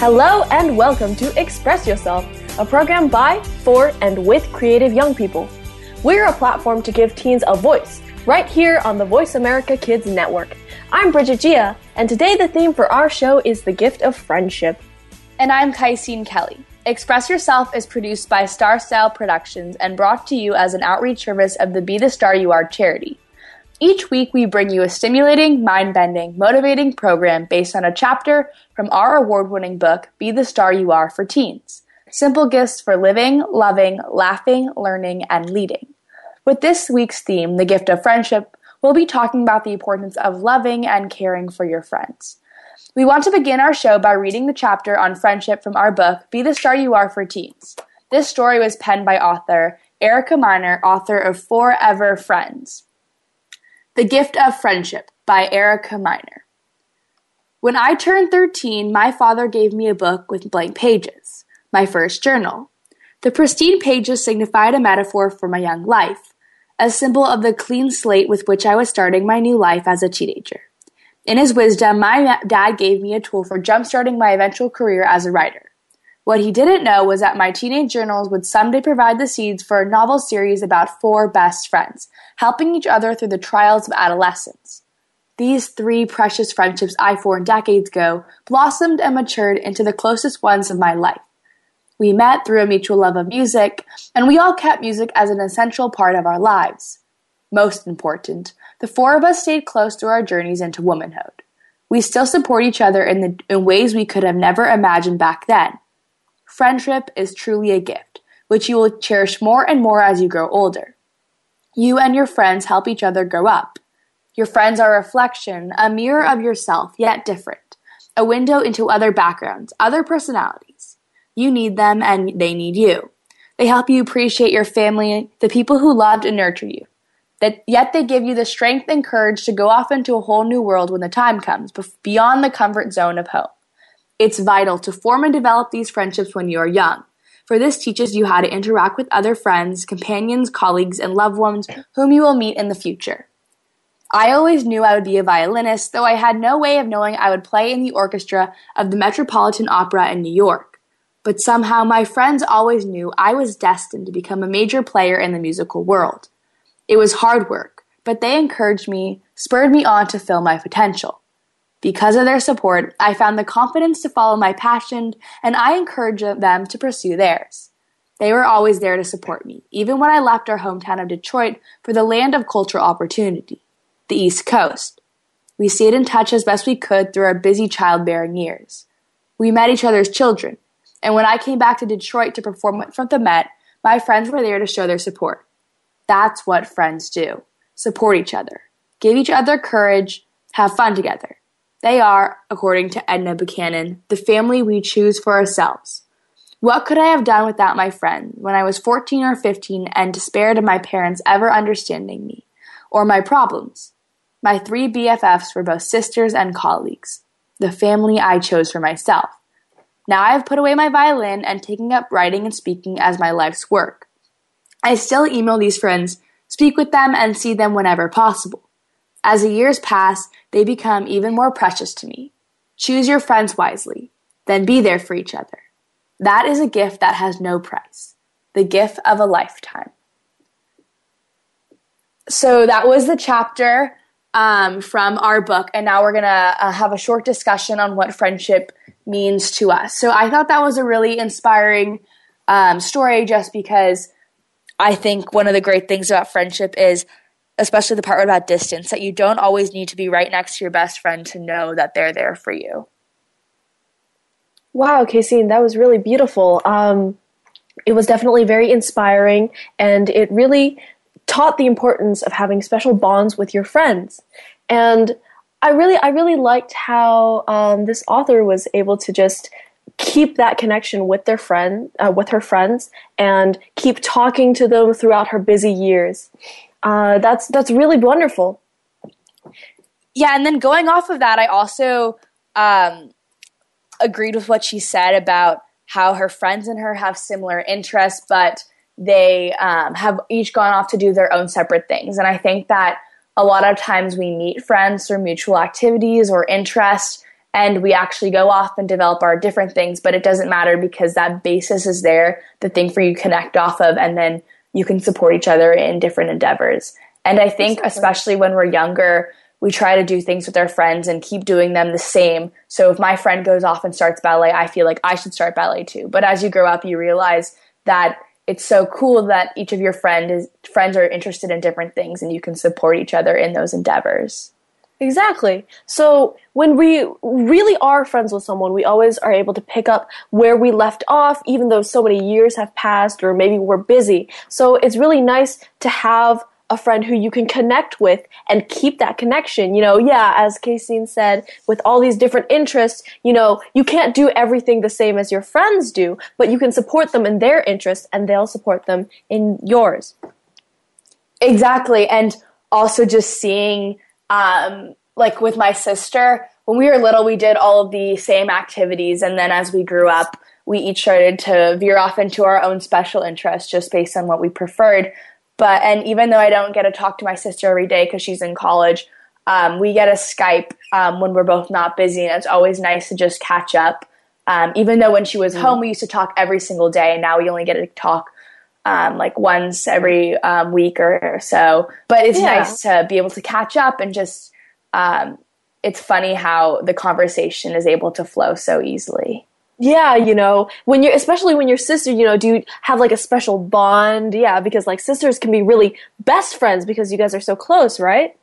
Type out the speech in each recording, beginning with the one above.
Hello and welcome to Express Yourself, a program by, for, and with creative young people. We're a platform to give teens a voice right here on the Voice America Kids Network. I'm Bridget Gia, and today the theme for our show is the gift of friendship. And I'm Kaisine Kelly. Express Yourself is produced by Star Style Productions and brought to you as an outreach service of the Be the Star You Are charity. Each week, we bring you a stimulating, mind bending, motivating program based on a chapter from our award winning book, Be the Star You Are for Teens Simple Gifts for Living, Loving, Laughing, Learning, and Leading. With this week's theme, The Gift of Friendship, we'll be talking about the importance of loving and caring for your friends. We want to begin our show by reading the chapter on friendship from our book, Be the Star You Are for Teens. This story was penned by author Erica Miner, author of Forever Friends. The Gift of Friendship by Erica Miner. When I turned 13, my father gave me a book with blank pages, my first journal. The pristine pages signified a metaphor for my young life, a symbol of the clean slate with which I was starting my new life as a teenager. In his wisdom, my dad gave me a tool for jumpstarting my eventual career as a writer. What he didn't know was that my teenage journals would someday provide the seeds for a novel series about four best friends, helping each other through the trials of adolescence. These three precious friendships I formed decades ago blossomed and matured into the closest ones of my life. We met through a mutual love of music, and we all kept music as an essential part of our lives. Most important, the four of us stayed close through our journeys into womanhood. We still support each other in, the, in ways we could have never imagined back then. Friendship is truly a gift, which you will cherish more and more as you grow older. You and your friends help each other grow up. Your friends are a reflection, a mirror of yourself, yet different, a window into other backgrounds, other personalities. You need them and they need you. They help you appreciate your family, the people who loved and nurtured you. That yet they give you the strength and courage to go off into a whole new world when the time comes, beyond the comfort zone of home. It's vital to form and develop these friendships when you are young, for this teaches you how to interact with other friends, companions, colleagues, and loved ones whom you will meet in the future. I always knew I would be a violinist, though I had no way of knowing I would play in the orchestra of the Metropolitan Opera in New York. But somehow my friends always knew I was destined to become a major player in the musical world. It was hard work, but they encouraged me, spurred me on to fill my potential. Because of their support, I found the confidence to follow my passion, and I encouraged them to pursue theirs. They were always there to support me, even when I left our hometown of Detroit for the land of cultural opportunity, the East Coast. We stayed in touch as best we could through our busy childbearing years. We met each other's children, and when I came back to Detroit to perform in front of the Met, my friends were there to show their support. That's what friends do support each other, give each other courage, have fun together. They are, according to Edna Buchanan, the family we choose for ourselves. What could I have done without my friend when I was 14 or 15 and despaired of my parents ever understanding me or my problems? My three BFFs were both sisters and colleagues, the family I chose for myself. Now I have put away my violin and taken up writing and speaking as my life's work. I still email these friends, speak with them, and see them whenever possible. As the years pass, they become even more precious to me. Choose your friends wisely, then be there for each other. That is a gift that has no price, the gift of a lifetime. So that was the chapter um, from our book, and now we're gonna uh, have a short discussion on what friendship means to us. So I thought that was a really inspiring um, story, just because I think one of the great things about friendship is especially the part about distance that you don't always need to be right next to your best friend to know that they're there for you. Wow, Casey, that was really beautiful. Um, it was definitely very inspiring, and it really taught the importance of having special bonds with your friends. And I really, I really liked how um, this author was able to just keep that connection with their friend, uh, with her friends, and keep talking to them throughout her busy years. Uh, that's that's really wonderful. Yeah, and then going off of that, I also um, agreed with what she said about how her friends and her have similar interests, but they um, have each gone off to do their own separate things. And I think that a lot of times we meet friends through mutual activities or interests, and we actually go off and develop our different things, but it doesn't matter because that basis is there, the thing for you to connect off of, and then you can support each other in different endeavors. And I think, exactly. especially when we're younger, we try to do things with our friends and keep doing them the same. So if my friend goes off and starts ballet, I feel like I should start ballet too. But as you grow up, you realize that it's so cool that each of your friend is, friends are interested in different things and you can support each other in those endeavors. Exactly. So when we really are friends with someone, we always are able to pick up where we left off, even though so many years have passed or maybe we're busy. So it's really nice to have a friend who you can connect with and keep that connection. You know, yeah, as Casey said, with all these different interests, you know, you can't do everything the same as your friends do, but you can support them in their interests and they'll support them in yours. Exactly. And also just seeing, um, like with my sister, when we were little, we did all of the same activities. And then as we grew up, we each started to veer off into our own special interests just based on what we preferred. But and even though I don't get to talk to my sister every day because she's in college, um, we get a Skype um, when we're both not busy, and it's always nice to just catch up. Um, even though when she was mm. home, we used to talk every single day, and now we only get to talk um, like once every um, week or so. But it's yeah. nice to be able to catch up and just. Um, it's funny how the conversation is able to flow so easily. Yeah, you know, when you're, especially when you're sister, you know, do you have like a special bond? Yeah, because like sisters can be really best friends because you guys are so close, right?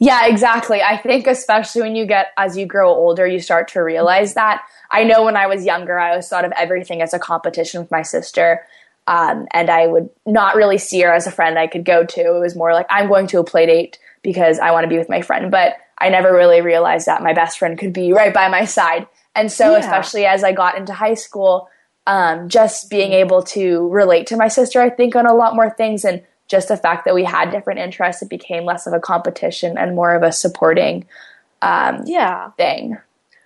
Yeah, exactly. I think especially when you get, as you grow older, you start to realize that. I know when I was younger, I always thought of everything as a competition with my sister. Um, and I would not really see her as a friend I could go to. It was more like, I'm going to a play date because I want to be with my friend. But I never really realized that my best friend could be right by my side. And so, yeah. especially as I got into high school, um, just being able to relate to my sister, I think, on a lot more things. And just the fact that we had different interests, it became less of a competition and more of a supporting um, yeah. thing.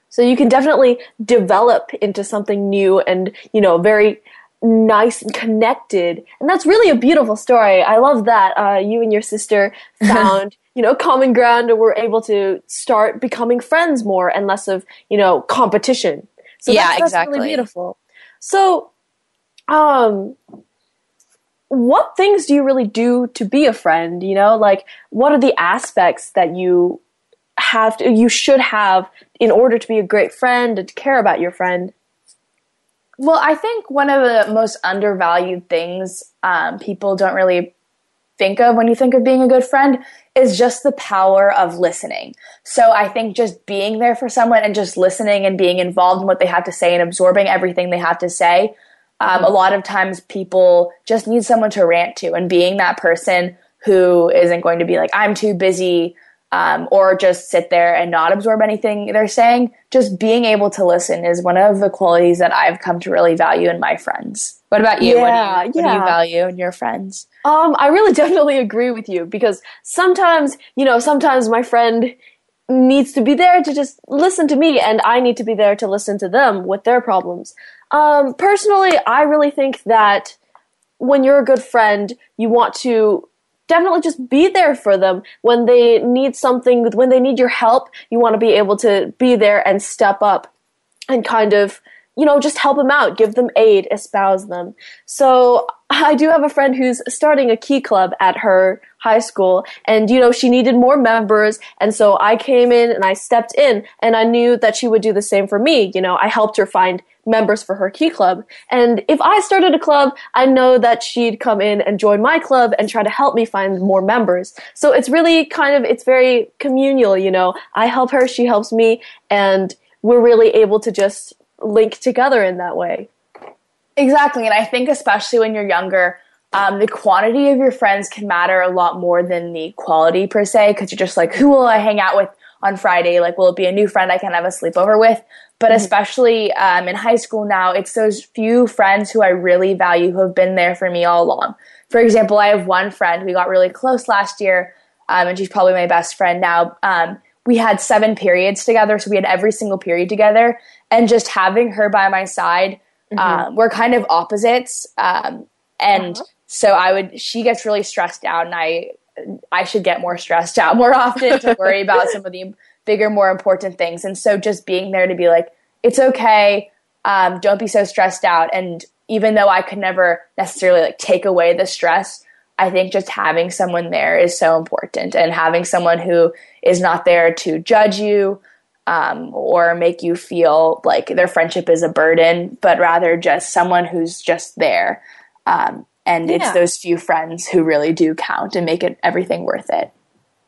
So you can definitely develop into something new and, you know, very nice and connected. And that's really a beautiful story. I love that uh, you and your sister found you know, common ground and we're able to start becoming friends more and less of, you know, competition. So yeah, that's, that's exactly. really beautiful. So, um, what things do you really do to be a friend? You know, like what are the aspects that you have to, you should have in order to be a great friend and to care about your friend? Well, I think one of the most undervalued things um, people don't really think of when you think of being a good friend is just the power of listening. So I think just being there for someone and just listening and being involved in what they have to say and absorbing everything they have to say. Um, a lot of times people just need someone to rant to and being that person who isn't going to be like, I'm too busy, um, or just sit there and not absorb anything they're saying. Just being able to listen is one of the qualities that I've come to really value in my friends. What about you? Yeah, what, do you, what do you value in your friends? Um, I really definitely agree with you because sometimes, you know, sometimes my friend needs to be there to just listen to me and I need to be there to listen to them with their problems. Um, personally, I really think that when you're a good friend, you want to definitely just be there for them when they need something, when they need your help, you want to be able to be there and step up and kind of you know, just help them out, give them aid, espouse them. So I do have a friend who's starting a key club at her high school and you know she needed more members and so I came in and I stepped in and I knew that she would do the same for me. You know I helped her find members for her key club. And if I started a club I know that she'd come in and join my club and try to help me find more members. So it's really kind of it's very communal you know. I help her she helps me and we're really able to just link together in that way Exactly. And I think, especially when you're younger, um, the quantity of your friends can matter a lot more than the quality per se, because you're just like, who will I hang out with on Friday? Like, will it be a new friend I can have a sleepover with? But mm-hmm. especially um, in high school now, it's those few friends who I really value who have been there for me all along. For example, I have one friend, we got really close last year, um, and she's probably my best friend now. Um, we had seven periods together, so we had every single period together. And just having her by my side, Mm-hmm. Um, we're kind of opposites, um, and uh-huh. so I would. She gets really stressed out, and I I should get more stressed out more often to worry about some of the bigger, more important things. And so just being there to be like, it's okay. Um, don't be so stressed out. And even though I could never necessarily like take away the stress, I think just having someone there is so important and having someone who is not there to judge you, um, or make you feel like their friendship is a burden, but rather just someone who's just there. Um, and yeah. it's those few friends who really do count and make it everything worth it.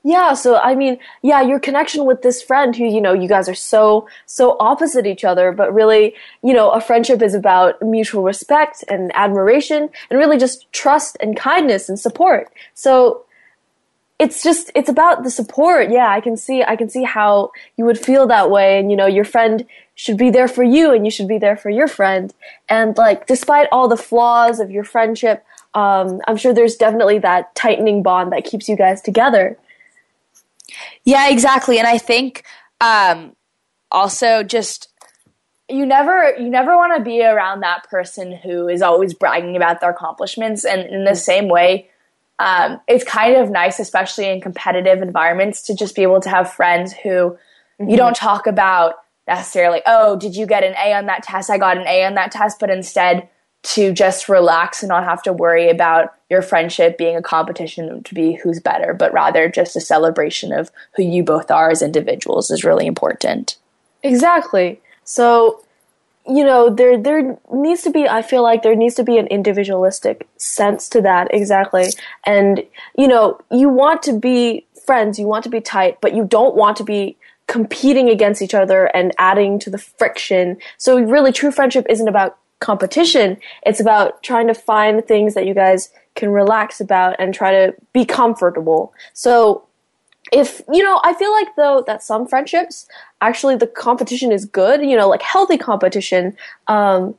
Yeah, so I mean, yeah, your connection with this friend who, you know, you guys are so, so opposite each other, but really, you know, a friendship is about mutual respect and admiration and really just trust and kindness and support. So it's just it's about the support. Yeah i can see i can see how you would feel that way and you know your friend should be there for you and you should be there for your friend. And like despite all the flaws of your friendship um, i'm sure there's definitely that tightening bond that keeps you guys together. Yeah exactly. And i think um, also just you never you never want to be around that person who is always bragging about their accomplishments and in the same way um, it's kind of nice, especially in competitive environments, to just be able to have friends who mm-hmm. you don't talk about necessarily, oh, did you get an A on that test? I got an A on that test, but instead to just relax and not have to worry about your friendship being a competition to be who's better, but rather just a celebration of who you both are as individuals is really important. Exactly. So you know there there needs to be i feel like there needs to be an individualistic sense to that exactly. And you know you want to be friends you want to be tight but you don't want to be competing against each other and adding to the friction. So really true friendship isn't about competition. It's about trying to find things that you guys can relax about and try to be comfortable. So if you know i feel like though that some friendships actually the competition is good you know like healthy competition um,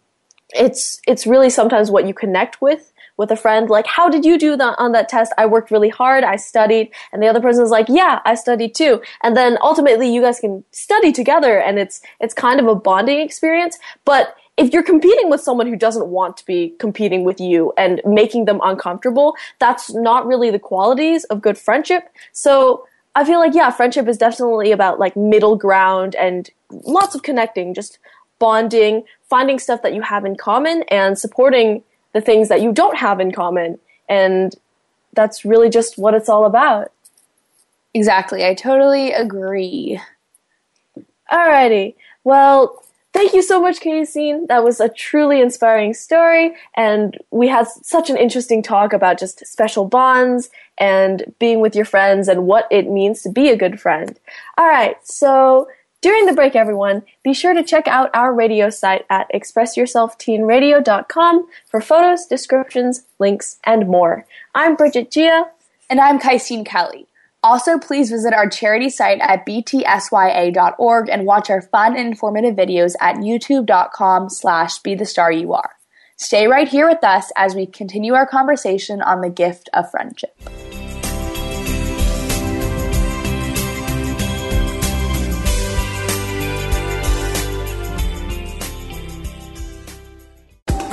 it's it's really sometimes what you connect with with a friend. Like how did you do that on that test? I worked really hard i studied and the other person is like yeah i studied too. And then ultimately you guys can study together and it's it's kind of a bonding experience. But if you're competing with someone who doesn't want to be competing with you and making them uncomfortable that's not really the qualities of good friendship. So I feel like yeah, friendship is definitely about like middle ground and lots of connecting, just bonding, finding stuff that you have in common and supporting the things that you don't have in common. And that's really just what it's all about. Exactly. I totally agree. Alrighty. Well, Thank you so much, Kaisine. That was a truly inspiring story, and we had such an interesting talk about just special bonds and being with your friends and what it means to be a good friend. All right, so during the break, everyone, be sure to check out our radio site at expressyourselfteenradio.com for photos, descriptions, links, and more. I'm Bridget Gia. And I'm Kaisine Kelly. Also, please visit our charity site at btsya.org and watch our fun and informative videos at youtube.com slash be the star you are. Stay right here with us as we continue our conversation on the gift of friendship.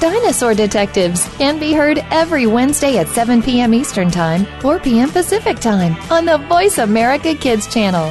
Dinosaur Detectives can be heard every Wednesday at 7 p.m. Eastern Time, 4 p.m. Pacific Time on the Voice America Kids channel.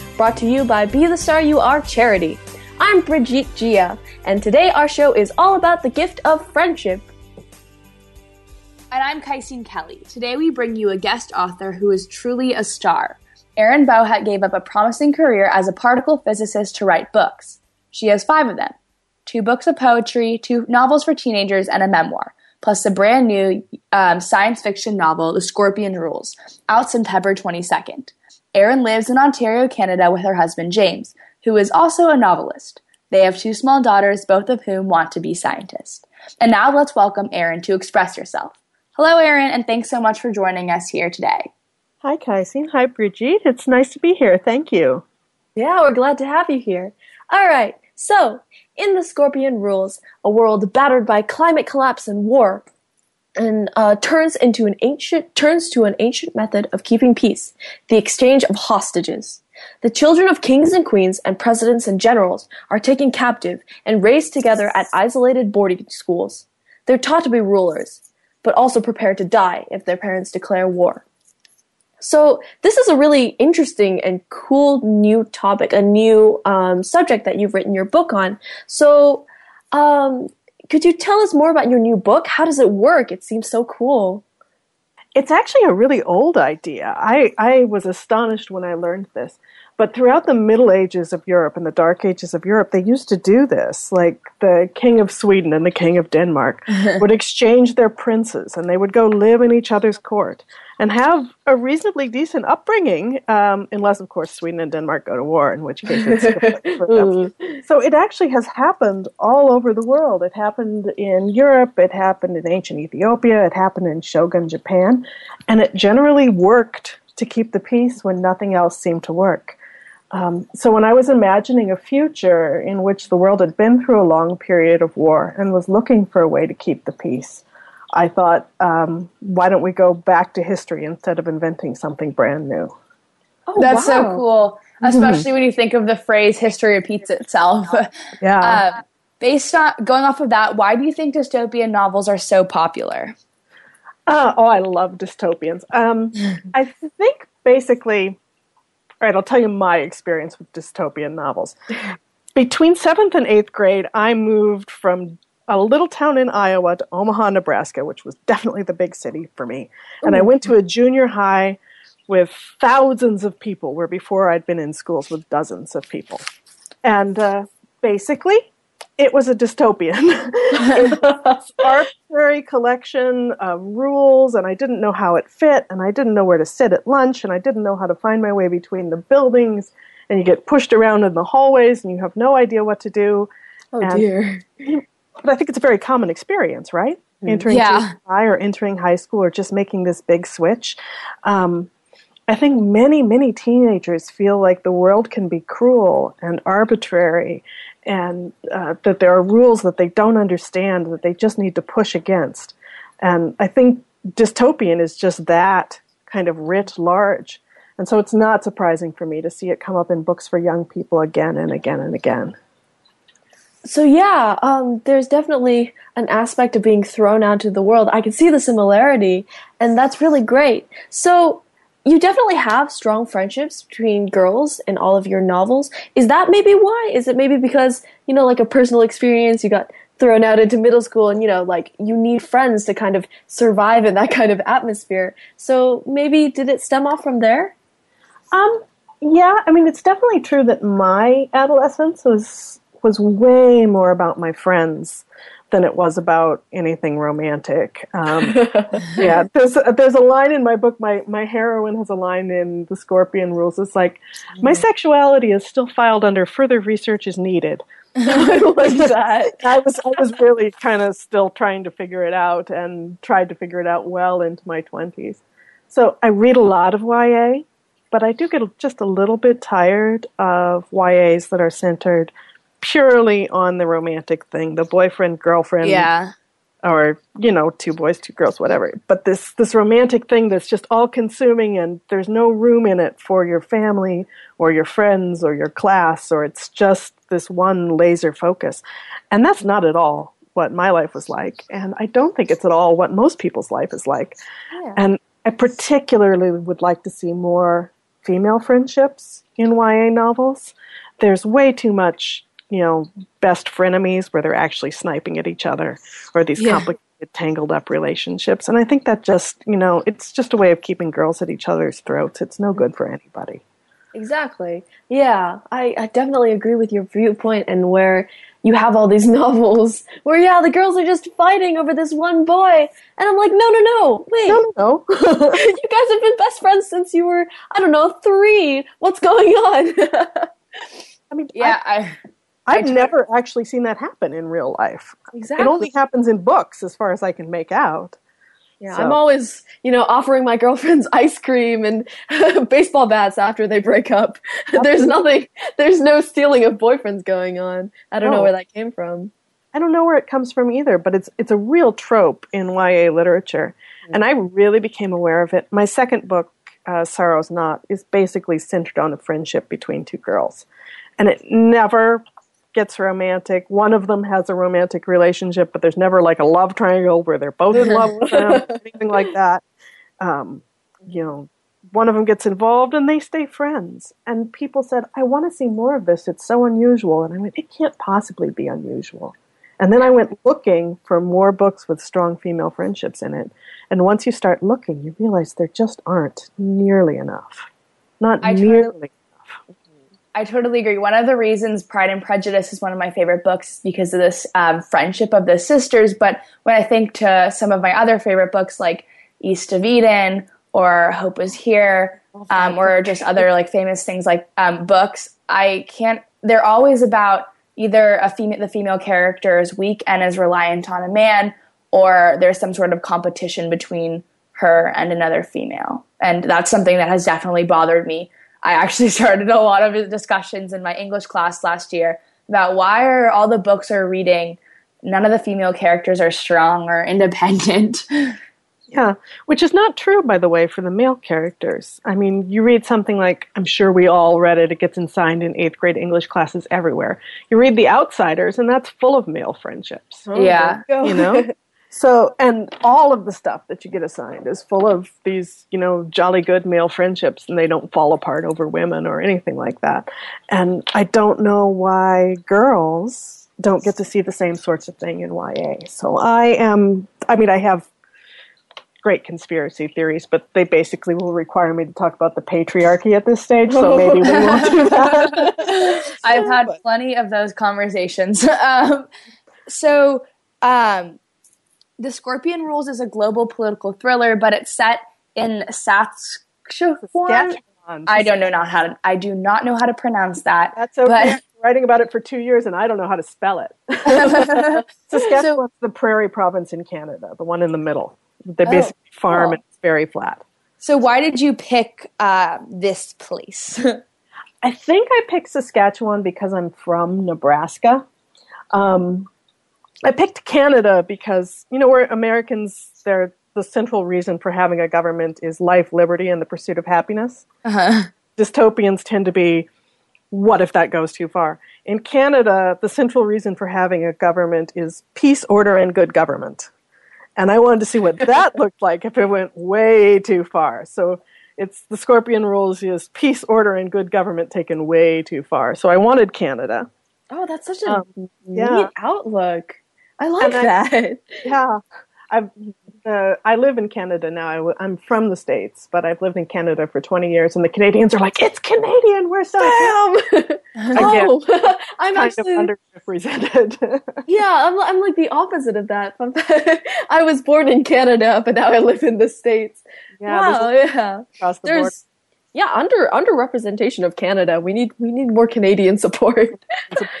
brought to you by Be the Star You Are charity. I'm Brigitte Gia, and today our show is all about the gift of friendship. And I'm Kaisine Kelly. Today we bring you a guest author who is truly a star. Erin Bohat gave up a promising career as a particle physicist to write books. She has five of them two books of poetry, two novels for teenagers, and a memoir, plus the brand new um, science fiction novel, The Scorpion Rules, out September 22nd. Erin lives in Ontario, Canada with her husband James, who is also a novelist. They have two small daughters, both of whom want to be scientists. And now let's welcome Erin to express yourself. Hello, Erin, and thanks so much for joining us here today. Hi, Kaisine. Hi, Brigitte. It's nice to be here. Thank you. Yeah, we're glad to have you here. All right, so in the Scorpion Rules, a world battered by climate collapse and war, and uh, turns into an ancient turns to an ancient method of keeping peace, the exchange of hostages. The children of kings and queens and presidents and generals are taken captive and raised together at isolated boarding schools. They're taught to be rulers, but also prepared to die if their parents declare war. So this is a really interesting and cool new topic, a new um, subject that you've written your book on. So um, could you tell us more about your new book? How does it work? It seems so cool. It's actually a really old idea. I, I was astonished when I learned this. But throughout the Middle Ages of Europe and the Dark Ages of Europe, they used to do this. Like the King of Sweden and the King of Denmark would exchange their princes and they would go live in each other's court and have a reasonably decent upbringing, um, unless, of course, Sweden and Denmark go to war, in which case it's. So it actually has happened all over the world. It happened in Europe, it happened in ancient Ethiopia, it happened in Shogun Japan, and it generally worked to keep the peace when nothing else seemed to work. Um, so when I was imagining a future in which the world had been through a long period of war and was looking for a way to keep the peace, I thought, um, why don't we go back to history instead of inventing something brand new? Oh, That's wow. so cool, especially mm-hmm. when you think of the phrase "history repeats itself." Yeah. Uh, based on going off of that, why do you think dystopian novels are so popular? Uh, oh, I love dystopians. Um, I think basically, all right, I'll tell you my experience with dystopian novels. Between seventh and eighth grade, I moved from a little town in Iowa to Omaha, Nebraska, which was definitely the big city for me. And I went to a junior high with thousands of people, where before I'd been in schools with dozens of people. And uh, basically, it was a dystopian. it was an arbitrary collection of rules, and I didn't know how it fit, and I didn't know where to sit at lunch, and I didn't know how to find my way between the buildings, and you get pushed around in the hallways, and you have no idea what to do Oh And- dear. But I think it's a very common experience, right? Entering Yeah. high or entering high school or just making this big switch. Um, I think many, many teenagers feel like the world can be cruel and arbitrary and uh, that there are rules that they don't understand that they just need to push against. And I think dystopian is just that kind of writ large. And so it's not surprising for me to see it come up in books for young people again and again and again. So yeah, um, there's definitely an aspect of being thrown out to the world. I can see the similarity, and that's really great. So you definitely have strong friendships between girls in all of your novels. Is that maybe why? Is it maybe because you know, like a personal experience, you got thrown out into middle school, and you know, like you need friends to kind of survive in that kind of atmosphere. So maybe did it stem off from there? Um, yeah, I mean, it's definitely true that my adolescence was was way more about my friends than it was about anything romantic. Um, yeah, there's there's a line in my book. My my heroine has a line in the Scorpion Rules. It's like, my sexuality is still filed under further research is needed. I like that. I was I was really kind of still trying to figure it out and tried to figure it out well into my twenties. So I read a lot of YA, but I do get just a little bit tired of YAs that are centered purely on the romantic thing, the boyfriend girlfriend, Yeah. or you know, two boys, two girls, whatever. But this this romantic thing that's just all consuming, and there's no room in it for your family or your friends or your class, or it's just this one laser focus, and that's not at all what my life was like, and I don't think it's at all what most people's life is like. And I particularly would like to see more female friendships in YA novels. There's way too much, you know, best frenemies where they're actually sniping at each other or these Yeah. complicated, tangled up relationships. And I think that just, you know, it's just a way of keeping girls at each other's throats. It's no good for anybody. Exactly. Yeah, I, I definitely agree with your viewpoint and where you have all these novels where, yeah, the girls are just fighting over this one boy. And I'm like, no, no, no, wait. No, no, no. you guys have been best friends since you were, I don't know, three. What's going on? I mean, Yeah. I, I, I've never actually seen that happen in real life. exactly. It only happens in books, as far as I can make out. yeah, so- I'm always, you know, offering my girlfriends ice cream and baseball bats after they break up. there's nothing, there's no stealing of boyfriends going on. I don't know where that came from. I don't know where it comes from either, but it's it's a real trope in YA literature, and I really became aware of it. My second book, uh, Sorrow's Knot, is basically centered on a friendship between two girls, and it never gets romantic. One of them has a romantic relationship, but there's never like a love triangle where they're both in love with them, anything like that. Um, you know, one of them gets involved and they stay friends. And people said, I want to see more of this. It's so unusual. And I went, it can't possibly be unusual. And then I went looking for more books with strong female friendships in it. And once you start looking, you realize there just aren't nearly enough. Not I nearly. I totally agree. One of the reasons Pride and Prejudice is one of my favorite books is because of this um, friendship of the sisters. But when I think to some of my other favorite books like East of Eden or Hope is Here, um, or just other like famous things like um, books, I can't. They're always about either a female, the female character is weak and is reliant on a man, or there's some sort of competition between her and another female. And that's something that has definitely bothered me. I actually started a lot of discussions in my English class last year about why are all the books are reading none of the female characters are strong or independent. Yeah, which is not true, by the way, for the male characters. I mean, you read something like, I'm sure we all read it, it gets assigned in eighth grade English classes everywhere. You read The Outsiders, and that's full of male friendships. Oh, yeah. You know? so, and all of the stuff that you get assigned is full of these, you know, jolly good male friendships, and they don't fall apart over women or anything like that. And I don't know why girls don't get to see the same sorts of thing in YA. So I am, I mean, I have great conspiracy theories, but they basically will require me to talk about the patriarchy at this stage, so maybe we won't do that. I've had plenty of those conversations. um, so, um, The Scorpion Rules is a global political thriller, but it's set in Saskatchewan. I don't know not how to. I do not know how to pronounce that. That's okay. But writing about it for two years, and I don't know how to spell it. Saskatchewan's the prairie province in Canada, the one in the middle. They Oh, basically farm cool. and it's very flat. So why did you pick uh, this place? I think I picked Saskatchewan because I'm from Nebraska. Um, I picked Canada because, you know, we're Americans, they're the central reason for having a government is life, liberty, and the pursuit of happiness. uh-huh. Dystopians tend to be, what if that goes too far? In Canada, the central reason for having a government is peace, order, and good government. And I wanted to see what that looked like if it went way too far. So it's the Scorpion rules is peace, order, and good government taken way too far. So I wanted Canada. Oh, that's such a Um, yeah. neat outlook. I like I- that. Yeah, I've uh, I live in Canada now. I w- I'm from the states, but I've lived in Canada for 20 years, and the Canadians are like, "It's Canadian. We're so Damn. oh, I'm kind actually of underrepresented." yeah. I'm I'm like the opposite of that. I was born in Canada, but now I live in the states. yeah, wow. there's Yeah. across the board. There's yeah under underrepresentation of Canada. We need we need more Canadian support.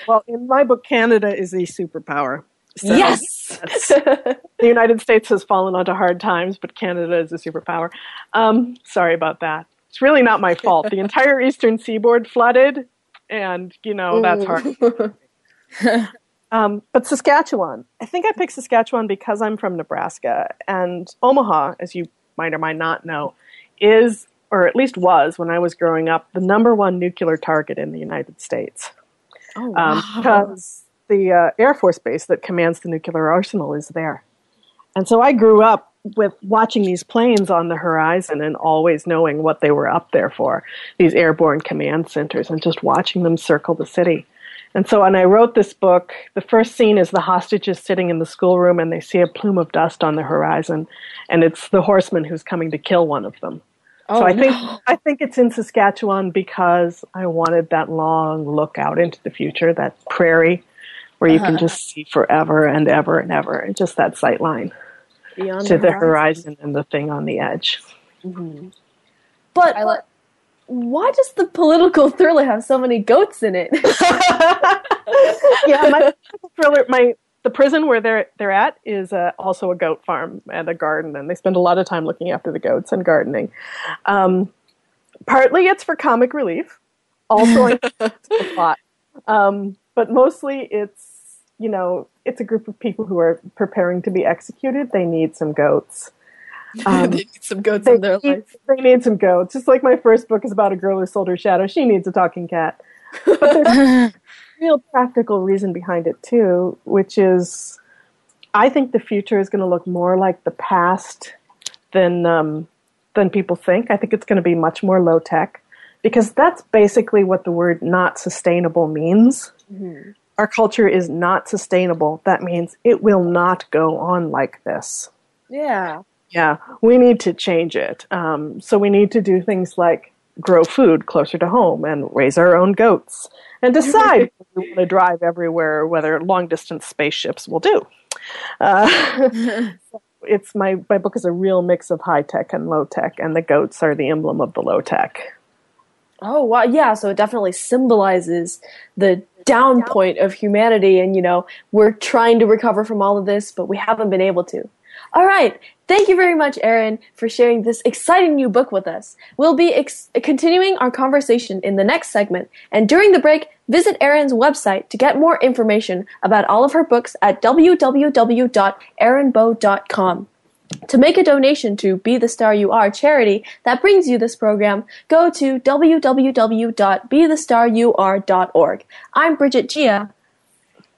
Well, in my book, Canada is a superpower. So yes. the United States has fallen onto hard times, but Canada is a superpower. Um, sorry about that. It's really not my fault. The entire eastern seaboard flooded, and you know that's hard. Um, but Saskatchewan, I think I picked Saskatchewan because I'm from Nebraska, and Omaha, as you might or might not know, is or at least was when I was growing up the number one nuclear target in the United States oh um, because the uh, Air Force base that commands the nuclear arsenal is there. And so I grew up with watching these planes on the horizon and always knowing what they were up there for, these airborne command centers, and just watching them circle the city. And so when I wrote this book, the first scene is the hostages sitting in the schoolroom and they see a plume of dust on the horizon, and it's the horseman who's coming to kill one of them. so Oh, I think no. I think it's in Saskatchewan because I wanted that long look out into the future, that prairie where you can just see forever and ever and ever, and just that sight line Beyond to the horizon and the thing on the edge. But I like. why does the political thriller have so many goats in it? yeah, my thriller, my the prison where they're they're at is uh, also a goat farm and a garden, and they spend a lot of time looking after the goats and gardening. Um, partly it's for comic relief, also I think plot, um, but mostly it's you know it's a group of people who are preparing to be executed. They need some goats. Um, they need some goats in their need, life. they need some goats. Just like my first book is about a girl who sold her shadow. She needs a talking cat. But there's real practical reason behind it too, which is I think the future is going to look more like the past than um, than people think. I think it's going to be much more low tech because that's basically what the word not sustainable means. Our culture is not sustainable. That means it will not go on like this. Yeah. Yeah, we need to change it. Um, so we need to do things like grow food closer to home and raise our own goats and decide if we want to drive everywhere, whether long distance spaceships will do. Uh, it's my my book is a real mix of high tech and low tech, and the goats are the emblem of the low tech. Oh wow, yeah. So it definitely symbolizes the down point of humanity, and you know we're trying to recover from all of this, but we haven't been able to. All right, thank you very much, Erin, for sharing this exciting new book with us. We'll be ex- continuing our conversation in the next segment, and during the break, visit Erin's website to get more information about all of her books at www.erinbow.com. To make a donation to Be the Star You Are charity that brings you this program, go to www.bethestarur.org. I'm Bridget Gia.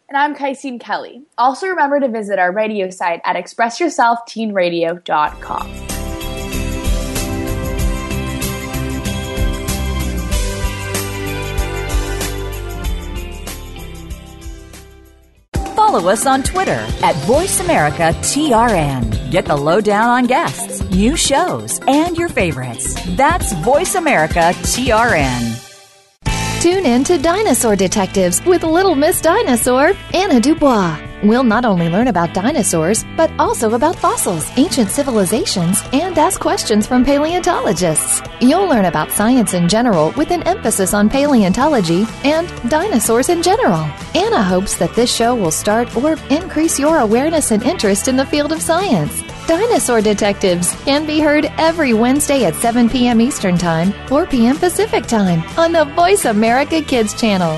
And I'm Kaisine Kelly. Also remember to visit our radio site at expressyourselfteenradio.com. Follow us on Twitter at VoiceAmericaTRN. Get the lowdown on guests, new shows, and your favorites. That's VoiceAmericaTRN. Tune in to Dinosaur Detectives with Little Miss Dinosaur, Anna Dubois. We'll not only learn about dinosaurs, but also about fossils, ancient civilizations, and ask questions from paleontologists. You'll learn about science in general with an emphasis on paleontology and dinosaurs in general. Anna hopes that this show will start or increase your awareness and interest in the field of science. Dinosaur Detectives can be heard every Wednesday at 7 p.m. Eastern Time, 4 p.m. Pacific Time on the Voice America Kids channel.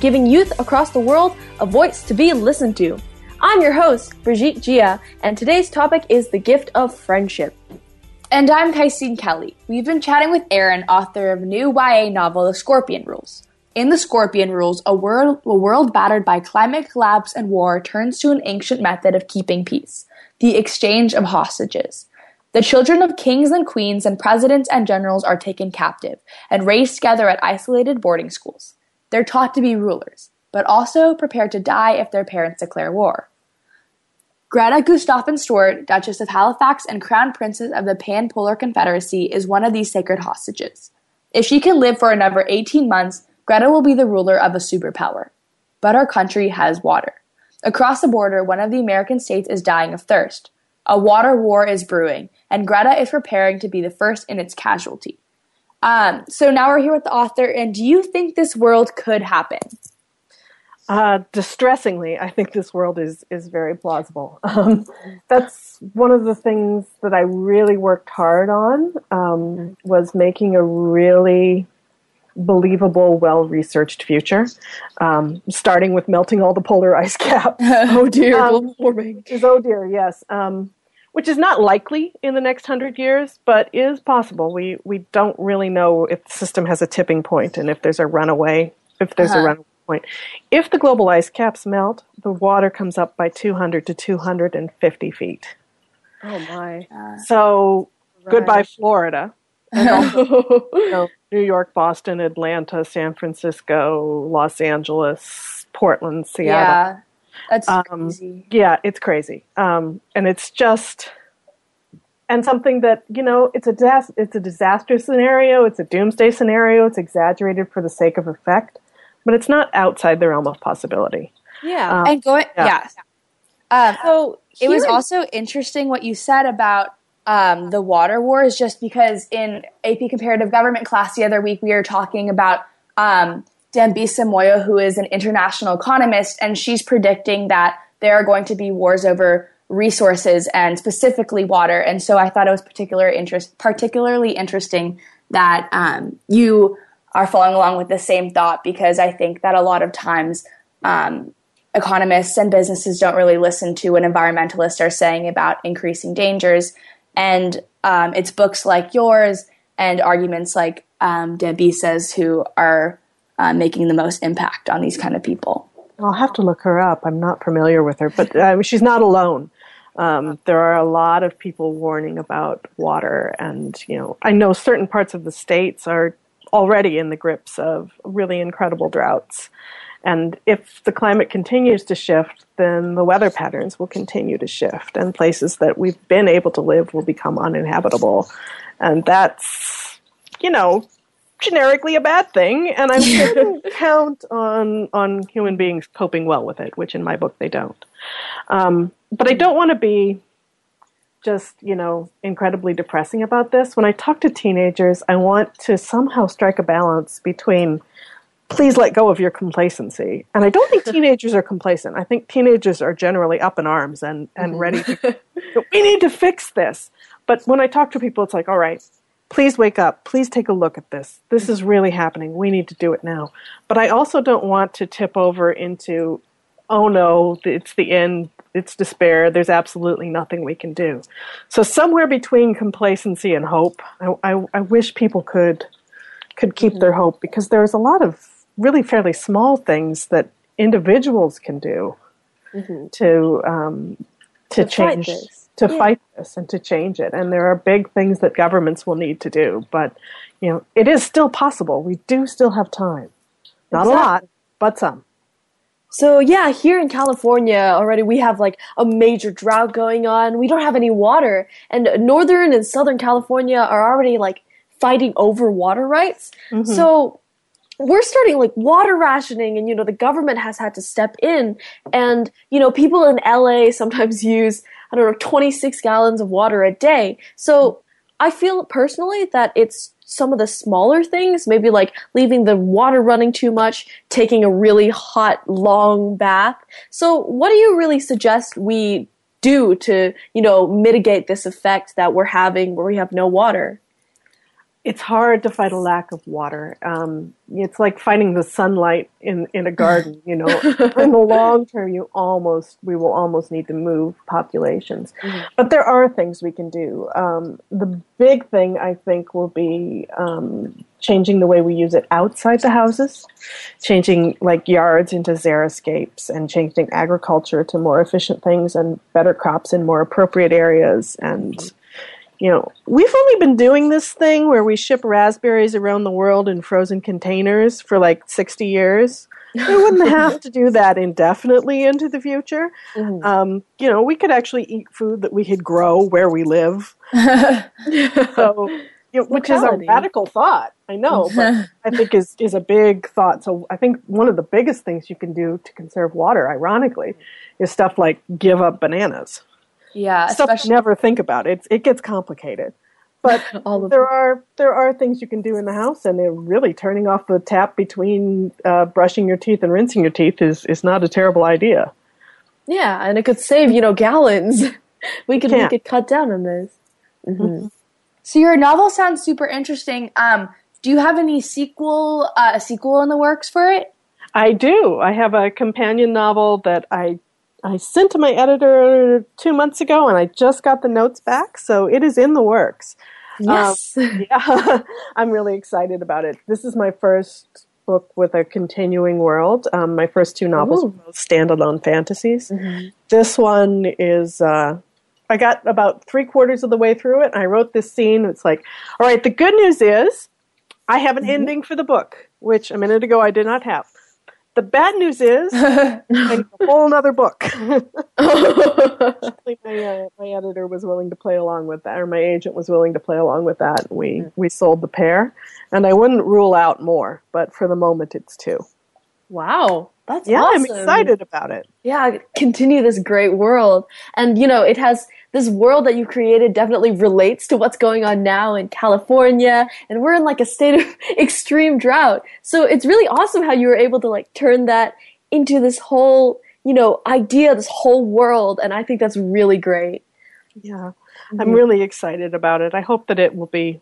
giving youth across the world a voice to be listened to. I'm your host, Brigitte Gia, and today's topic is the gift of friendship. And I'm Kaisine Kelly. We've been chatting with Erin, author of new YA novel The Scorpion Rules. In The Scorpion Rules, a world, a world battered by climate collapse and war turns to an ancient method of keeping peace the exchange of hostages. The children of kings and queens and presidents and generals are taken captive and raised together at isolated boarding schools. They're taught to be rulers, but also prepared to die if their parents declare war. Greta Gustafson Stuart, Duchess of Halifax and Crown Princess of the Pan-Polar Confederacy, is one of these sacred hostages. If she can live for another 18 months, Greta will be the ruler of a superpower. But our country has water. Across the border, one of the American states is dying of thirst. A water war is brewing, and Greta is preparing to be the first in its casualty. Um, so now we're here with the author, and do you think this world could happen? Uh, distressingly, I think this world is is very plausible. Um, that's one of the things that I really worked hard on um, was making a really believable, well researched future. Um, starting with melting all the polar ice caps. oh dear, Um, global warming. Is oh dear, yes. Um, which is not likely in the next hundred years, but is possible. We we don't really know if the system has a tipping point and if there's a runaway. If there's a Uh-huh. runaway point, if the global ice caps melt, the water comes up by 200 to 250 feet. Oh my. So goodbye, Florida. And also, you know, New York, Boston, Atlanta, San Francisco, Los Angeles, Portland, Seattle. Yeah, that's Um, crazy. Yeah, it's crazy. Um, and it's just, and something that, you know, it's a, dis- it's a disaster scenario, it's a doomsday scenario, it's exaggerated for the sake of effect, but it's not outside the realm of possibility. Yeah. Um, and going, yeah. yes. Um, so it was here- also interesting what you said about um, the water wars, just because in AP Comparative Government class the other week we were talking about um, Dambisa Moyo, who is an international economist, and she's predicting that there are going to be wars over resources and specifically water. And so I thought it was particular interest, particularly interesting that um, you are following along with the same thought because I think that a lot of times um, economists and businesses don't really listen to what environmentalists are saying about increasing dangers. And um, it's books like yours and arguments like um, Dambisa's who are uh, making the most impact on these kind of people. I'll have to look her up. I'm not familiar with her, but um, she's not alone. Um, there are a lot of people warning about water, and you know, I know certain parts of the states are already in the grips of really incredible droughts, And if the climate continues to shift, then the weather patterns will continue to shift, and places that we've been able to live will become uninhabitable. And that's, you know, generically a bad thing, and I wouldn't count on on human beings coping well with it, which in my book they don't. Um, but I don't want to be just you know incredibly depressing about this. When I talk to teenagers, I want to somehow strike a balance between please let go of your complacency. And I don't think teenagers are complacent. I think teenagers are generally up in arms and, and mm-hmm. ready to, we need to fix this. But when I talk to people, it's like, all right, please wake up. Please take a look at this. This is really happening. We need to do it now. But I also don't want to tip over into, oh no, it's the end. It's despair. There's absolutely nothing we can do. So somewhere between complacency and hope, I, I, I wish people could could keep mm-hmm. their hope because there's a lot of really fairly small things that individuals can do mm-hmm. to um, to, to change to yeah. fight this and to change it. And there are big things that governments will need to do, but you know, it is still possible. We do still have time. Not exactly. a lot, but some. So yeah, here in California already we have like a major drought going on. We don't have any water and northern and southern California are already like fighting over water rights. Mm-hmm. So we're starting like water rationing and you know the government has had to step in and you know people in LA sometimes use I don't know 26 gallons of water a day. So I feel personally that it's some of the smaller things, maybe like leaving the water running too much, taking a really hot long bath. So what do you really suggest we do to, you know, mitigate this effect that we're having where we have no water? It's hard to fight a lack of water. Um, it's like fighting the sunlight in, in a garden. You know, in the long term, you almost we will almost need to move populations. Mm-hmm. But there are things we can do. Um, the big thing I think will be um, changing the way we use it outside the houses, changing like yards into xeriscapes, and changing agriculture to more efficient things and better crops in more appropriate areas and you know, we've only been doing this thing where we ship raspberries around the world in frozen containers for like 60 years. We wouldn't have to do that indefinitely into the future. Mm-hmm. Um, you know, we could actually eat food that we could grow where we live. so, you know, which is a radical thought, I know, but I think is, is a big thought. So I think one of the biggest things you can do to conserve water, ironically, is stuff like give up bananas. Yeah, stuff you never think about. It's it gets complicated. But there are there are things you can do in the house, and they're really turning off the tap between uh, brushing your teeth and rinsing your teeth is is not a terrible idea. Yeah, and it could save you know gallons. we could we could cut down on this. Mm-hmm. Mm-hmm. So your novel sounds super interesting. Um, do you have any sequel uh, a sequel in the works for it? I do. I have a companion novel that I I sent to my editor two months ago, and I just got the notes back, so it is in the works. Yes, um, yeah, I'm really excited about it. This is my first book with a continuing world. Um, my first two novels Ooh. were both standalone fantasies. Mm-hmm. This one is. Uh, I got about three quarters of the way through it, and I wrote this scene. It's like, all right, the good news is I have an mm-hmm. ending for the book, which a minute ago I did not have. The bad news is I need a whole other book. my, uh, my editor was willing to play along with that, or my agent was willing to play along with that. We we sold the pair, and I wouldn't rule out more, but for the moment, it's two. Wow, that's yeah, awesome. I'm excited about it. Yeah, continue this great world, and you know it has this world that you created definitely relates to what's going on now in California, and we're in like a state of extreme drought. So it's really awesome how you were able to like turn that into this whole, you know, idea, this whole world, and I think that's really great. Yeah, mm-hmm. I'm really excited about it. I hope that it will be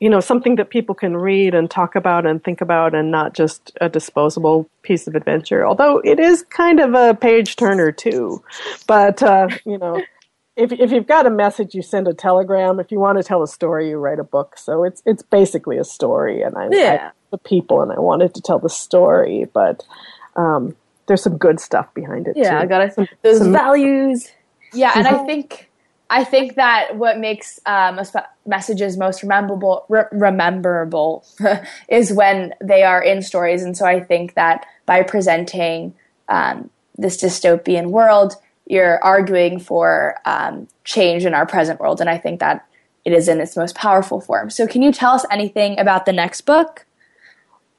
you know something that people can read and talk about and think about and not just a disposable piece of adventure although it is kind of a page turner too but uh, you know if if you've got a message, you send a telegram. If you want to tell a story, you write a book. So it's it's basically a story, and I, yeah. I the people, and I wanted to tell the story, but um, there's some good stuff behind it. Yeah, too. I got it. Those some, values. Yeah, and I think I think that what makes um, messages most rememberable re- rememberable is when they are in stories, and so I think that by presenting um, this dystopian world, you're arguing for um, change in our present world. And I think that it is in its most powerful form. So, can you tell us anything about the next book?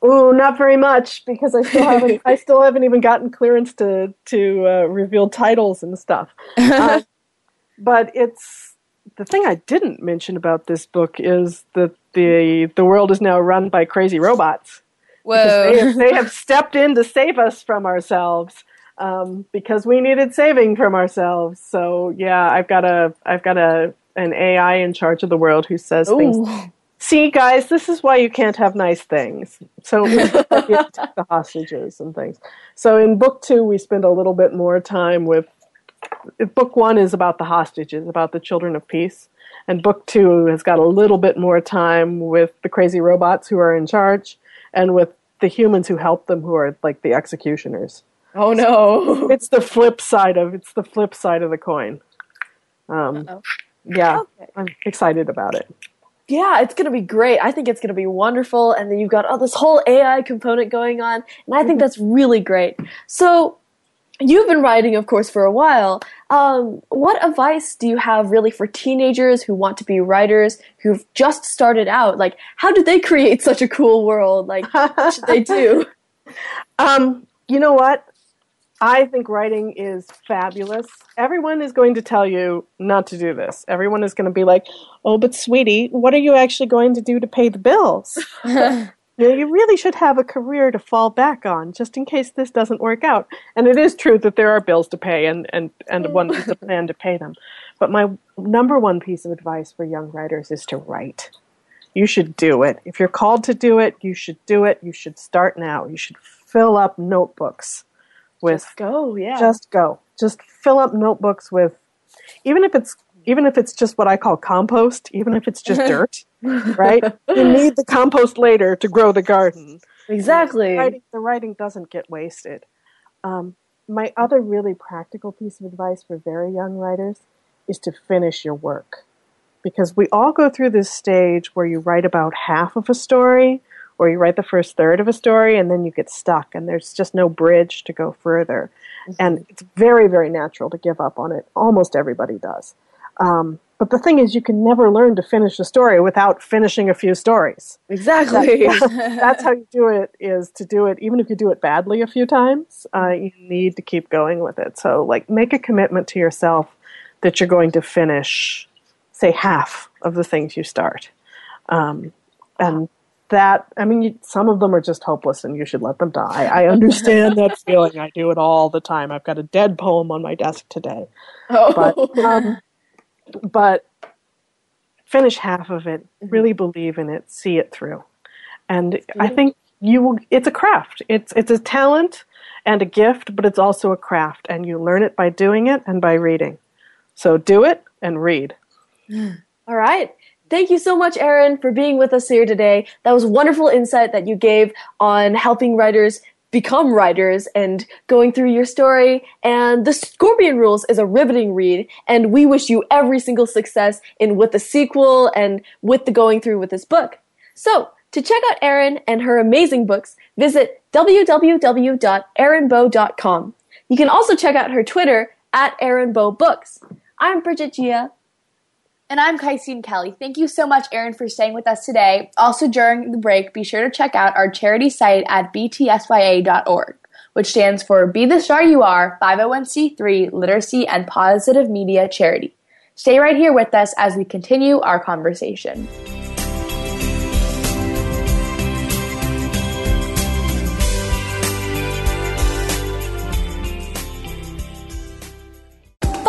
Oh, not very much because I still haven't. I still haven't even gotten clearance to to uh, reveal titles and stuff. Uh, but it's the thing I didn't mention about this book is that the the world is now run by crazy robots. Whoa! They they have, stepped in to save us from ourselves um, because we needed saving from ourselves. So yeah, I've got a I've got a an AI in charge of the world who says Ooh. things see, guys, this is why you can't have nice things. So we took the hostages and things. So in book two, we spend a little bit more time with. Book one is about the hostages, about the children of peace, and book two has got a little bit more time with the crazy robots who are in charge, and with the humans who help them, who are like the executioners. Oh no! It's the flip side of it's the flip side of the coin. Um, yeah, okay. I'm excited about it yeah, it's going to be great. I think it's going to be wonderful. And then you've got all this whole AI component going on. And I think mm-hmm. that's really great. So you've been writing, of course, for a while. Um, what advice do you have really for teenagers who want to be writers who've just started out? Like, how do they create such a cool world? Like, what should they do? Um, you know what? I think writing is fabulous. Everyone is going to tell you not to do this. Everyone is going to be like, "Oh, but sweetie, what are you actually going to do to pay the bills?" you, really should have a career to fall back on just in case this doesn't work out. And it is true that there are bills to pay and, and, and one needs a plan to pay them. But my number one piece of advice for young writers is to write. You should do it. If you're called to do it, you should do it. You should start now. You should fill up notebooks with just go, yeah. Just go. Just fill up notebooks with even if it's even if it's just what I call compost, even if it's just dirt, right? You need the compost later to grow the garden. Exactly. The writing, the writing doesn't get wasted. Um, my other really practical piece of advice for very young writers is to finish your work. Because we all go through this stage where you write about half of a story or you write the first third of a story and then you get stuck and there's just no bridge to go further. Mm-hmm. And it's very, very natural to give up on it. Almost everybody does. Um, but the thing is, you can never learn to finish a story without finishing a few stories. Exactly. That's how you do it. Is to do it, even if you do it badly a few times, uh, you need to keep going with it. So, like, make a commitment to yourself that you're going to finish, say, half of the things you start, um, and that I mean, you, some of them are just hopeless, and you should let them die. I understand that feeling. I do it all the time. I've got a dead poem on my desk today, oh. but um, but finish half of it. Mm-hmm. Really believe in it. See it through, and. I think you will. It's a craft. It's it's a talent and a gift, but it's also a craft, and you learn it by doing it and by reading. So do it and read. All right. Thank you so much, Erin, for being with us here today. That was wonderful insight that you gave on helping writers become writers and going through your story. And The Scorpion Rules is a riveting read, and we wish you every single success in with the sequel and with the going through with this book. So, to check out Erin and her amazing books, visit www.erinbow.com. You can also check out her Twitter at erinbowbooks. I'm Bridget Gia. And I'm Kaisine Kelly. Thank you so much, Erin, for staying with us today. Also, during the break, be sure to check out our charity site at btsya.org, which stands for Be the Star You Are 501c3 Literacy and Positive Media Charity. Stay right here with us as we continue our conversation.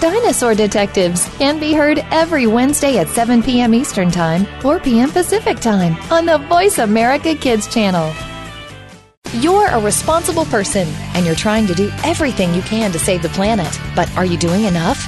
Dinosaur Detectives can be heard every Wednesday at 7 p.m. Eastern Time, 4 p.m. Pacific Time on the Voice America Kids channel. You're a responsible person and you're trying to do everything you can to save the planet. But are you doing enough?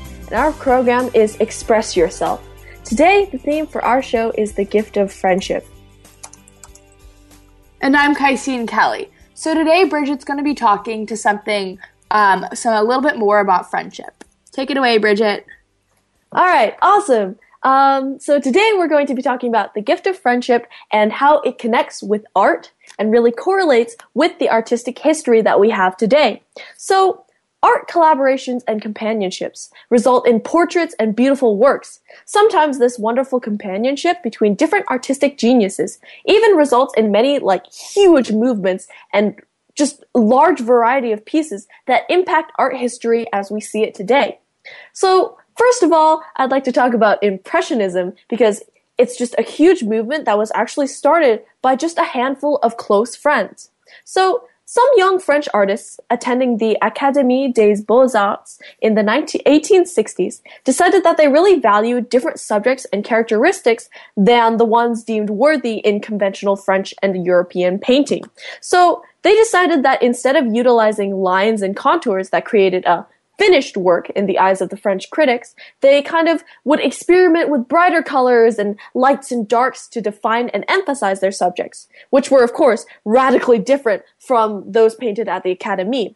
and our program is Express Yourself. Today, the theme for our show is the gift of friendship. And I'm Kaisine Kelly. So today, Bridget's going to be talking to something, um, so a little bit more about friendship. Take it away, Bridget. All right, awesome. Um, so today we're going to be talking about the gift of friendship and how it connects with art and really correlates with the artistic history that we have today. So Art collaborations and companionships result in portraits and beautiful works. Sometimes this wonderful companionship between different artistic geniuses even results in many like huge movements and just large variety of pieces that impact art history as we see it today. So, first of all, I'd like to talk about Impressionism because it's just a huge movement that was actually started by just a handful of close friends. So, some young French artists attending the Académie des Beaux-Arts in the 19- 1860s decided that they really valued different subjects and characteristics than the ones deemed worthy in conventional French and European painting. So they decided that instead of utilizing lines and contours that created a finished work in the eyes of the French critics, they kind of would experiment with brighter colors and lights and darks to define and emphasize their subjects, which were, of course, radically different from those painted at the Académie.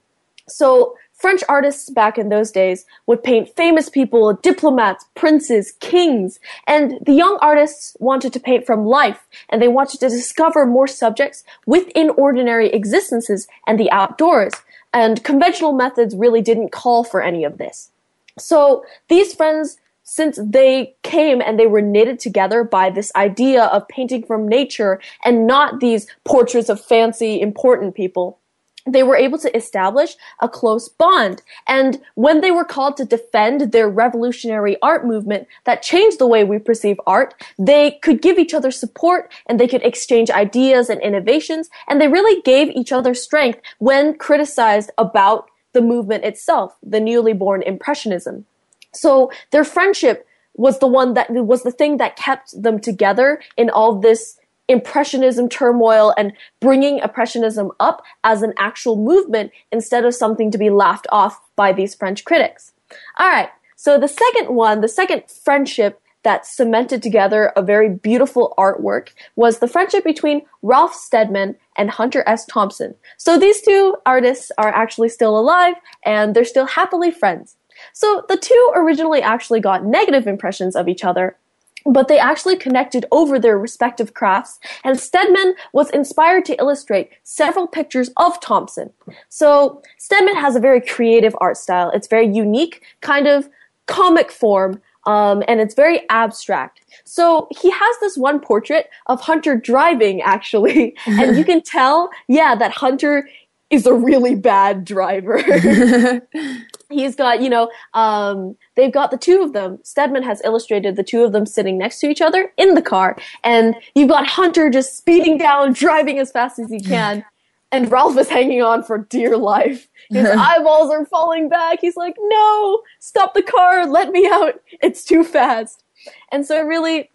So, French artists back in those days would paint famous people, diplomats, princes, kings, and the young artists wanted to paint from life, and they wanted to discover more subjects within ordinary existences and the outdoors. And conventional methods really didn't call for any of this. So these friends, since they came and they were knitted together by this idea of painting from nature and not these portraits of fancy, important people, they were able to establish a close bond. And when they were called to defend their revolutionary art movement that changed the way we perceive art, they could give each other support and they could exchange ideas and innovations. And they really gave each other strength when criticized about the movement itself, the newly born Impressionism. So their friendship was the one that was the thing that kept them together in all this impressionism turmoil and bringing impressionism up as an actual movement instead of something to be laughed off by these French critics. All right. So the second one, the second friendship that cemented together a very beautiful artwork was the friendship between Ralph Steadman and Hunter S. Thompson. So these two artists are actually still alive and they're still happily friends. So the two originally actually got negative impressions of each other but they actually connected over their respective crafts, and Steadman was inspired to illustrate several pictures of Thompson. So Steadman has a very creative art style. It's very unique, kind of comic form, um, and it's very abstract. So he has this one portrait of Hunter driving, actually, and you can tell, yeah, that Hunter is a really bad driver. He's got, you know, um, they've got the two of them. Steadman has illustrated the two of them sitting next to each other in the car, and you've got Hunter just speeding down, driving as fast as he can. and Ralph is hanging on for dear life. His eyeballs are falling back. He's like, no, stop the car, let me out. It's too fast. And so really,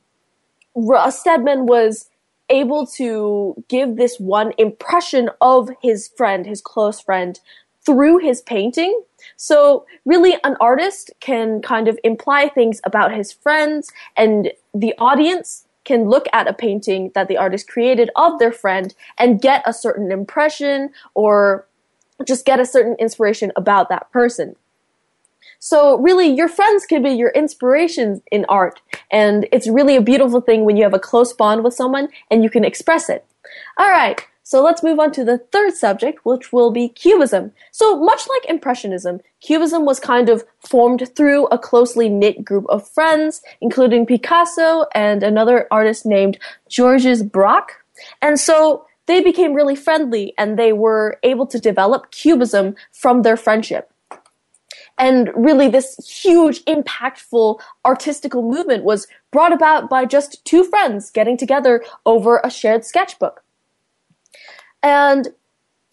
Steadman was able to give this one impression of his friend, his close friend, through his painting. So really an artist can kind of imply things about his friends and the audience can look at a painting that the artist created of their friend and get a certain impression or just get a certain inspiration about that person. So really, your friends could be your inspirations in art. And it's really a beautiful thing when you have a close bond with someone and you can express it. Alright, so let's move on to the third subject, which will be Cubism. So much like Impressionism, Cubism was kind of formed through a closely knit group of friends, including Picasso and another artist named Georges Braque. And so they became really friendly and they were able to develop Cubism from their friendship. And really this huge, impactful artistical movement was brought about by just two friends getting together over a shared sketchbook. And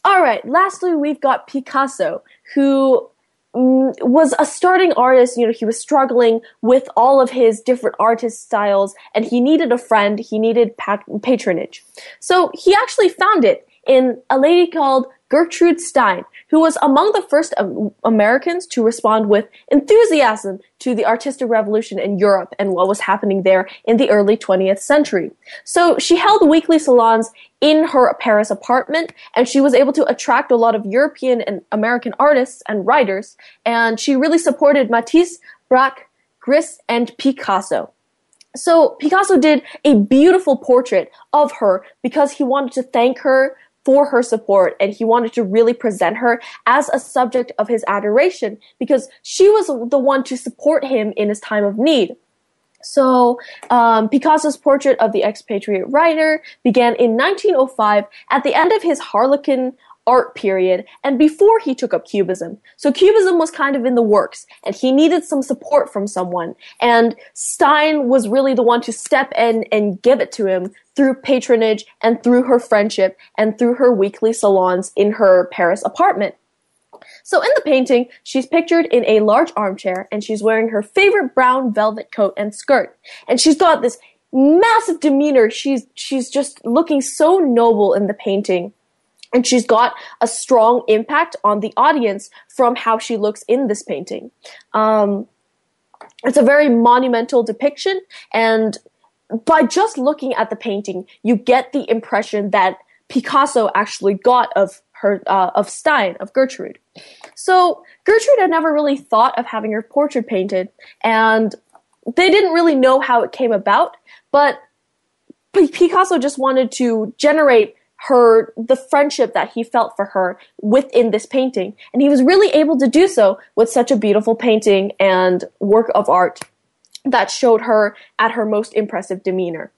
all right, lastly, we've got Picasso, who mm, was a starting artist. You know, he was struggling with all of his different artist styles, and he needed a friend. He needed patronage. So he actually found it in a lady called Gertrude Stein, who was among the first Americans to respond with enthusiasm to the artistic revolution in Europe and what was happening there in the early 20th century. So she held weekly salons in her Paris apartment and she was able to attract a lot of European and American artists and writers and she really supported Matisse, Braque, Gris, and Picasso. So Picasso did a beautiful portrait of her because he wanted to thank her for her support and he wanted to really present her as a subject of his adoration because she was the one to support him in his time of need. So, um, Picasso's portrait of the expatriate writer began in 1905 at the end of his Harlequin art period and before he took up Cubism. So Cubism was kind of in the works and he needed some support from someone. And Stein was really the one to step in and give it to him through patronage and through her friendship and through her weekly salons in her Paris apartment. So in the painting, she's pictured in a large armchair and she's wearing her favorite brown velvet coat and skirt. And she's got this massive demeanor. She's, she's just looking so noble in the painting and she's got a strong impact on the audience from how she looks in this painting. Um, it's a very monumental depiction, and by just looking at the painting, you get the impression that Picasso actually got of her uh, of Stein of Gertrude. So Gertrude had never really thought of having her portrait painted, and they didn't really know how it came about. But Picasso just wanted to generate her the friendship that he felt for her within this painting. And he was really able to do so with such a beautiful painting and work of art that showed her at her most impressive demeanor.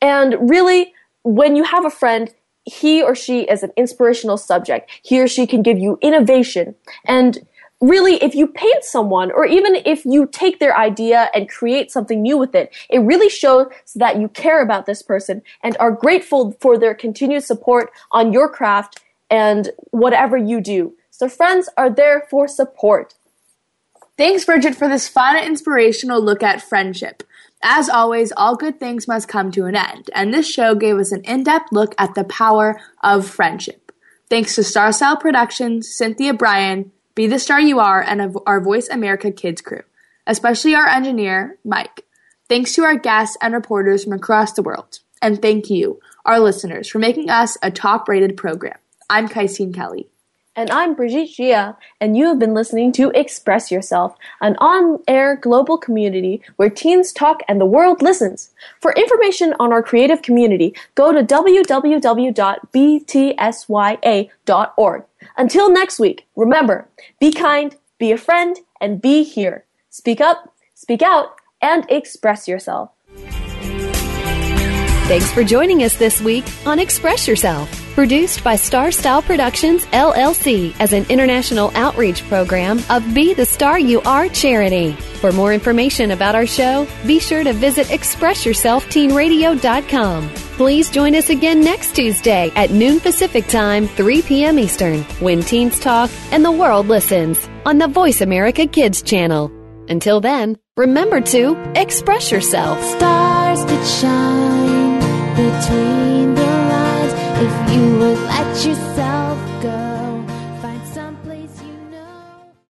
And really when you have a friend he or she is an inspirational subject. He or she can give you innovation. And really, if you paint someone, or even if you take their idea and create something new with it, it really shows that you care about this person and are grateful for their continued support on your craft and whatever you do. So friends are there for support. Thanks, Bridget, for this fun and inspirational look at friendship. As always, all good things must come to an end, and this show gave us an in depth look at the power of friendship. Thanks to Star Style Productions, Cynthia Bryan, be the Star You Are, and our Voice America Kids crew, especially our engineer, Mike. Thanks to our guests and reporters from across the world. And thank you, our listeners, for making us a top rated program. I'm Kaisine Kelly. And I'm Brigitte Gia, and you have been listening to Express Yourself, an on air global community where teens talk and the world listens. For information on our creative community, go to www.btsya.org. Until next week, remember be kind, be a friend, and be here. Speak up, speak out, and express yourself. Thanks for joining us this week on Express Yourself. Produced by Star Style Productions, LLC, as an international outreach program of Be the Star You Are charity. For more information about our show, be sure to visit ExpressYourselfTeenRadio.com. Please join us again next Tuesday at noon Pacific Time, 3 p.m. Eastern, when teens talk and the world listens on the Voice America Kids channel. Until then, remember to express yourself. Stars could shine between yourself